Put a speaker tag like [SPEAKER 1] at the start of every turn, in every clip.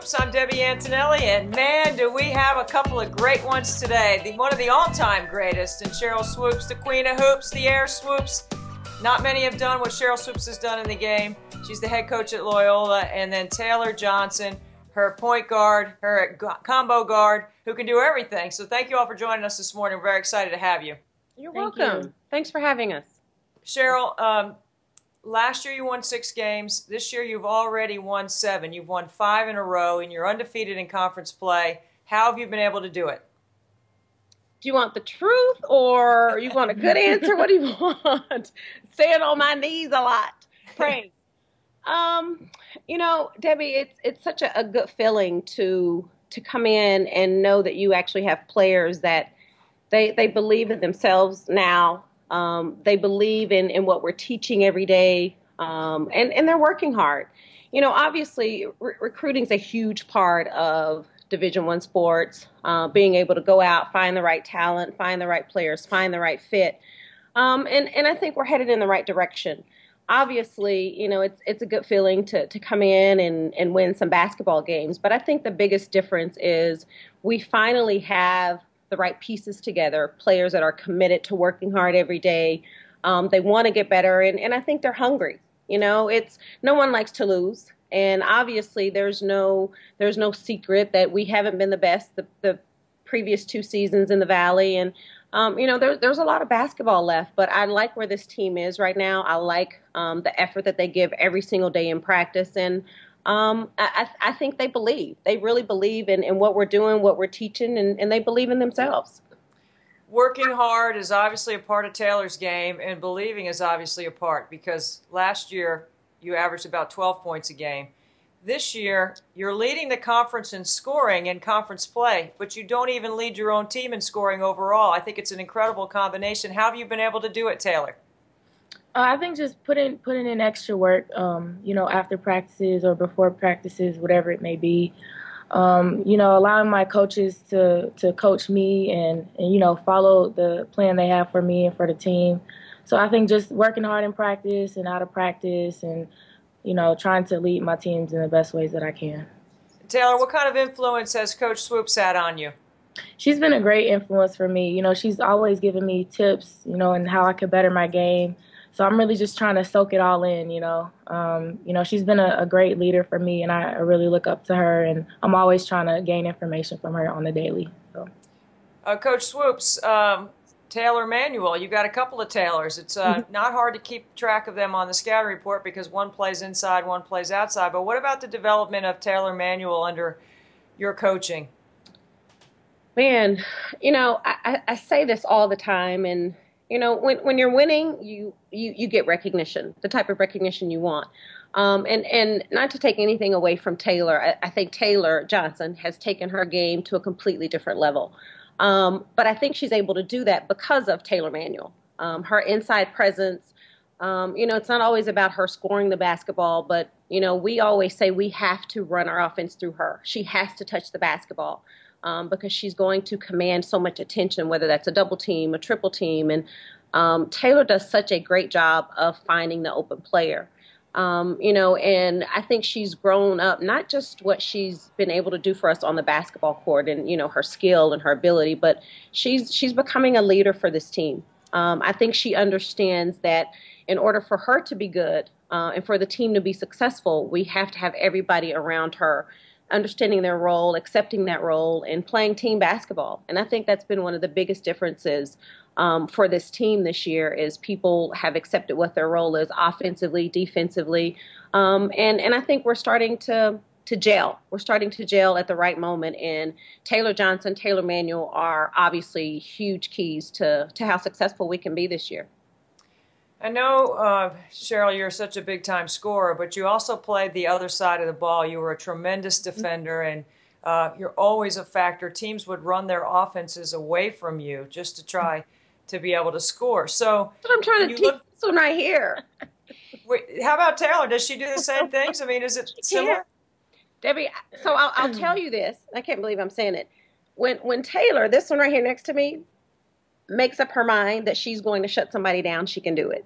[SPEAKER 1] Hoops. I'm Debbie Antonelli, and man, do we have a couple of great ones today. The, one of the all-time greatest, and Sheryl Swoopes, the queen of hoops, the Air Swoopes. Not many have done what Sheryl Swoopes has done in the game. She's the head coach at Loyola, and then Taylor Johnson, her point guard, her combo guard, who can do everything. So thank you all for joining us this morning. We're very excited to have you.
[SPEAKER 2] You're Thank welcome. You. Thanks for having us.
[SPEAKER 1] Sheryl, um, last year you won six games. This year you've already won seven. You've won five in a row, and you're undefeated in conference play. How have you been able to do it?
[SPEAKER 2] Do you want the truth or you want a good answer? what do you want? Staying on my knees a lot, praying. um, you know, Debbie, it's it's such a, a good feeling to to come in and know that you actually have players that they they believe in themselves now um, they believe in, in what we're teaching every day, um, and, and they're working hard. You know, obviously, re- recruiting is a huge part of Division One sports. Uh, being able to go out, find the right talent, find the right players, find the right fit, um, and and I think we're headed in the right direction. Obviously, you know, it's it's a good feeling to to come in and and win some basketball games. But I think the biggest difference is we finally have the right pieces together, players that are committed to working hard every day. Um, they want to get better, and, and I think they're hungry. You know, it's no one likes to lose, and obviously there's no there's no secret that we haven't been the best the, the previous two seasons in the Valley, and um, you know there, there's a lot of basketball left. But I like where this team is right now. I like um, the effort that they give every single day in practice, and um, I, I, think they believe. They really believe in, in what we're doing, what we're teaching, and, and they believe in themselves.
[SPEAKER 1] Working hard is obviously a part of Taylor's game, and believing is obviously a part because last year you averaged about 12 points a game. This year, you're leading the conference in scoring in conference play, but you don't even lead your own team in scoring overall. I think it's an incredible combination. How have you been able to do it, Taylor?
[SPEAKER 3] Uh, I think just putting putting in extra work, um, you know, after practices or before practices, whatever it may be. Um, you know, allowing my coaches to to coach me and, and you know follow the plan they have for me and for the team. So I think just working hard in practice and out of practice, and you know, trying to lead my teams in the best ways that I can.
[SPEAKER 1] Taylor, what kind of influence has Coach Swoopes had on you?
[SPEAKER 3] She's been a great influence for me. You know, she's always given me tips, you know, and how I could better my game so I'm really just trying to soak it all in, you know. Um, you know, she's been a, a, great leader for me, and I, I, really look up to her, and I'm always trying to gain information from her on the daily. So.
[SPEAKER 1] Uh, Coach Swoopes, um, Taylor Manuel, you got a couple of Taylors. It's uh, mm-hmm. not hard to keep track of them on the scouting report because one plays inside, one plays outside. But what about the development of Taylor Manuel under your coaching?
[SPEAKER 2] Man, you know, I, I say this all the time, and you know when when you're winning you you you get recognition the type of recognition you want. Um, and and not to take anything away from Taylor I, I, think Taylor Johnson has taken her game to a completely different level. Um, but I think she's able to do that because of Taylor Manuel um, her inside presence. Um, you know it's not always about her scoring the basketball but you know we always say we have to run our offense through her. She has to touch the basketball um, because she's going to command so much attention, whether that's a double team, a triple team. And um, Taylor does such a great job of finding the open player. Um, you know, and I think she's grown up, not just what she's been able to do for us on the basketball court and, you know, her skill and her ability, but she's, she's becoming a leader for this team. Um, I think she understands that in order for her to be good uh, and for the team to be successful, we have to have everybody around her understanding their role, accepting that role, and playing team basketball. And I think that's been one of the biggest differences um, for this team this year is people have accepted what their role is offensively, defensively, um, and and I think we're starting to to gel. We're starting to gel at the right moment, and Taylor Johnson, Taylor Manuel are obviously huge keys to to how successful we can be this year.
[SPEAKER 1] I know, uh, Sheryl, you're such a big time scorer, but you also played the other side of the ball. You were a tremendous mm-hmm. defender, and uh, you're always a factor. Teams would run their offenses away from you just to try to be able to score. So
[SPEAKER 2] That's what I'm trying to teach look, this one right here.
[SPEAKER 1] Wait, how about Taylor? Does she do the same things? I mean, is it similar?
[SPEAKER 2] Debbie, so I'll, I'll tell you this. I can't believe I'm saying it. When when Taylor, this one right here next to me, makes up her mind that she's going to shut somebody down, she can do it.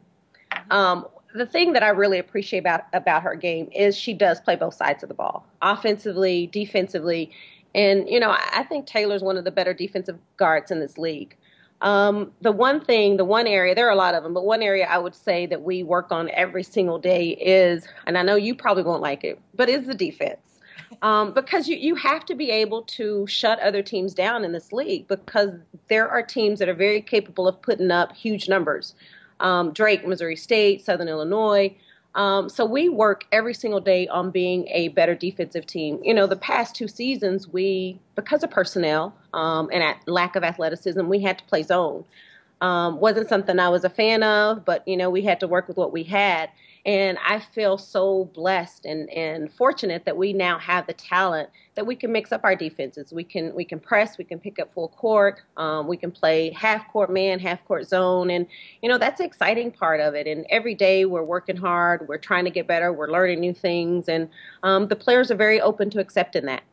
[SPEAKER 2] Um, the thing that I really appreciate about about her game is she does play both sides of the ball, offensively, defensively, and you know I, think Taylor's one of the better defensive guards in this league. Um, the one thing, the one area, there are a lot of them, but one area I would say that we work on every single day is, and I know you probably won't like it, but is the defense. Um, because you, you have to be able to shut other teams down in this league because there are teams that are very capable of putting up huge numbers. Um, Drake, Missouri State, Southern Illinois, um, so we work every single day on being a better defensive team. You know, the past two seasons, we because of personnel um, and at lack of athleticism, we had to play zone. Um, wasn't something I was a fan of, but you know, we had to work with what we had. And I feel so blessed and, and fortunate that we now have the talent that we can mix up our defenses. We can we can press, we can pick up full court, um, we can play half court man, half court zone, and you know that's the exciting part of it. And every day we're working hard, we're trying to get better, we're learning new things, and um, the players are very open to accepting that.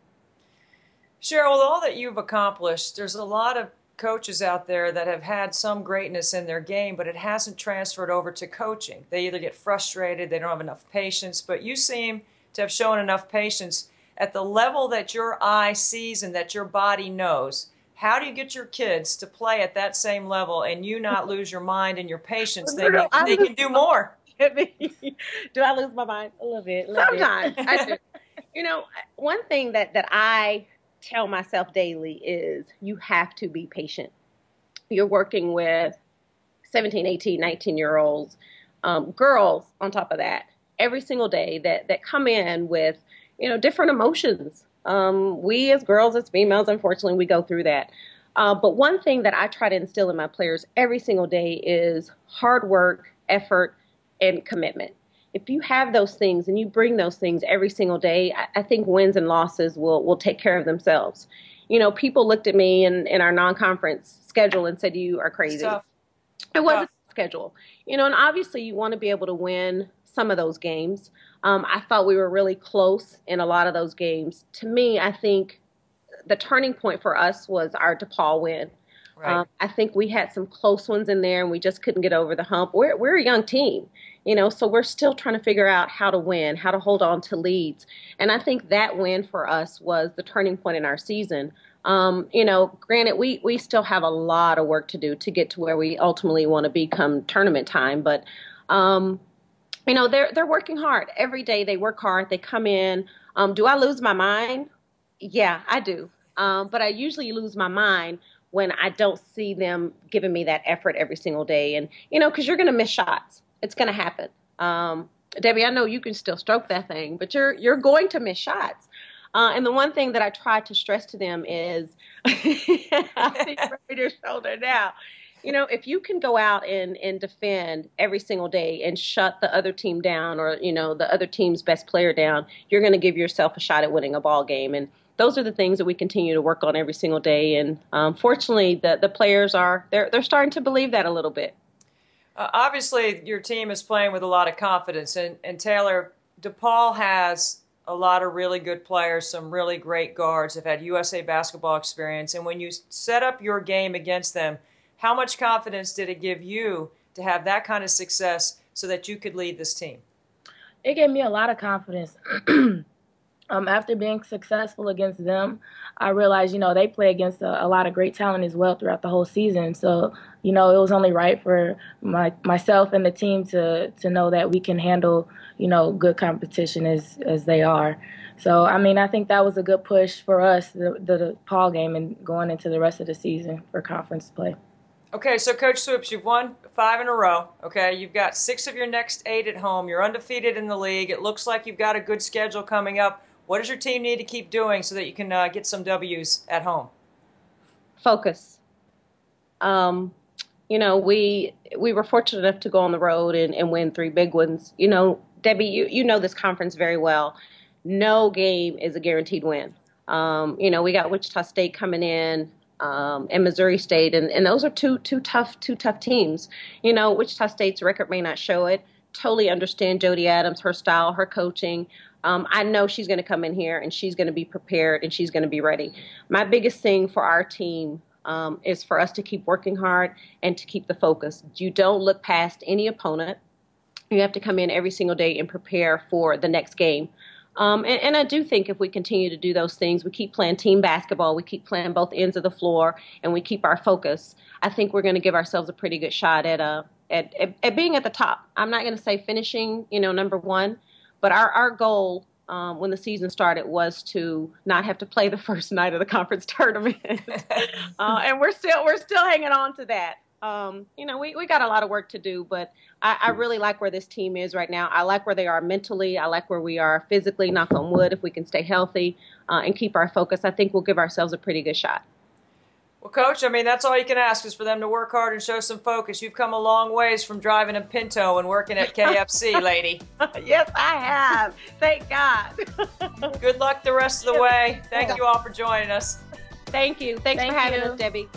[SPEAKER 1] Sheryl, with all that you've accomplished, there's a lot of coaches out there that have had some greatness in their game, but it hasn't transferred over to coaching. They either get frustrated, they don't have enough patience, but you seem to have shown enough patience at the level that your eye sees and that your body knows. How do you get your kids to play at that same level and you not lose your mind and your patience? They, no, they can do more.
[SPEAKER 2] do I lose my mind a little bit? A little Sometimes bit. You know, one thing that that I tell myself daily is you have to be patient. You're working with 17, 18, 19 year olds, um, girls on top of that, every single day that, that come in with, you know, different emotions. Um, we as girls, as females, unfortunately, we go through that. Uh, but one thing that I try to instill in my players every single day is hard work, effort, and commitment if you have those things and you bring those things every single day, I, I think wins and losses will will take care of themselves. You know, people looked at me in, in our non conference schedule and said, You are crazy. It wasn't schedule. You know, and obviously you want to be able to win some of those games. Um, I thought we were really close in a lot of those games. To me, I think the turning point for us was our DePaul win. Right. Um, I think we had some close ones in there, and we just couldn't get over the hump. We're we're a young team, you know, so we're still trying to figure out how to win, how to hold on to leads, and I think that win for us was the turning point in our season. Um, you know, granted, we we still have a lot of work to do to get to where we ultimately want to be come tournament time, but. Um, you know they're they're working hard every day. They work hard. They come in. Um, do I lose my mind? Yeah, I do. Um, but I usually lose my mind when I don't see them giving me that effort every single day. And, you know, because you're going to miss shots. It's going to happen. Um, Debbie, I know you can still stroke that thing, but you're you're going to miss shots. Uh, and the one thing that I try to stress to them is, I see right your shoulder now. You know, if you can go out and, and defend every single day and shut the other team down or, you know, the other team's best player down, you're going to give yourself a shot at winning a ball game. And those are the things that we continue to work on every single day. And um, fortunately, the the players are they're they're starting to believe that a little bit.
[SPEAKER 1] Uh, obviously, your team is playing with a lot of confidence, and and Taylor DePaul has a lot of really good players, some really great guards. Have had USA basketball experience, and when you set up your game against them, how much confidence did it give you to have that kind of success so that you could lead this team?
[SPEAKER 3] It gave me a lot of confidence. um, after being successful against them, I realized, you know, they play against a, a, lot of great talent as well throughout the whole season. So, you know, it was only right for my myself and the team to to know that we can handle, you know, good competition as as they are. So, I mean, I think that was a good push for us, the, the, the Paul game, and going into the rest of the season for conference play.
[SPEAKER 1] Okay, so Coach Swoopes, you've won five in a row. Okay, you've got six of your next eight at home. You're undefeated in the league. It looks like you've got a good schedule coming up. What does your team need to keep doing so that you can uh, get some W's at home?
[SPEAKER 2] Focus. Um, you know, we we were fortunate enough to go on the road and, and win three big ones. You know, Debbie, you, you know this conference very well. No game is a guaranteed win. Um, you know, we got Wichita State coming in. Um, and Missouri State, and, and those are two two tough two tough teams. You know, Wichita State's record may not show it. Totally understand Jody Adams, her style, her coaching um, I know she's going to come in here and she's going to be prepared and she's going to be ready. My biggest thing for our team um, is for us to keep working hard and to keep the focus. You don't look past any opponent. You have to come in every single day and prepare for the next game. Um, and, and, I do think if we continue to do those things, we keep playing team basketball, we keep playing both ends of the floor, and we keep our focus. I think we're going to give ourselves a pretty good shot at, uh, at, at, at being at the top. I'm not going to say finishing, you know, number one, but our, our goal um, when the season started was to not have to play the first night of the conference tournament, uh, and we're still we're still hanging on to that. Um, you know, we, we got a lot of work to do, but I, I, really like where this team is right now. I like where they are mentally. I like where we are physically. Knock on wood, if we can stay healthy uh, and keep our focus, I think we'll give ourselves a pretty good shot.
[SPEAKER 1] Well, Coach, I mean, that's all you can ask is for them to work hard and show some focus. You've come a long ways from driving a Pinto and working at KFC, lady.
[SPEAKER 2] yes, I have. Thank God.
[SPEAKER 1] Good luck the rest of the way. Thank you all for joining us.
[SPEAKER 2] Thank you. Thanks
[SPEAKER 3] Thank
[SPEAKER 2] for having
[SPEAKER 3] you.
[SPEAKER 2] us, Debbie.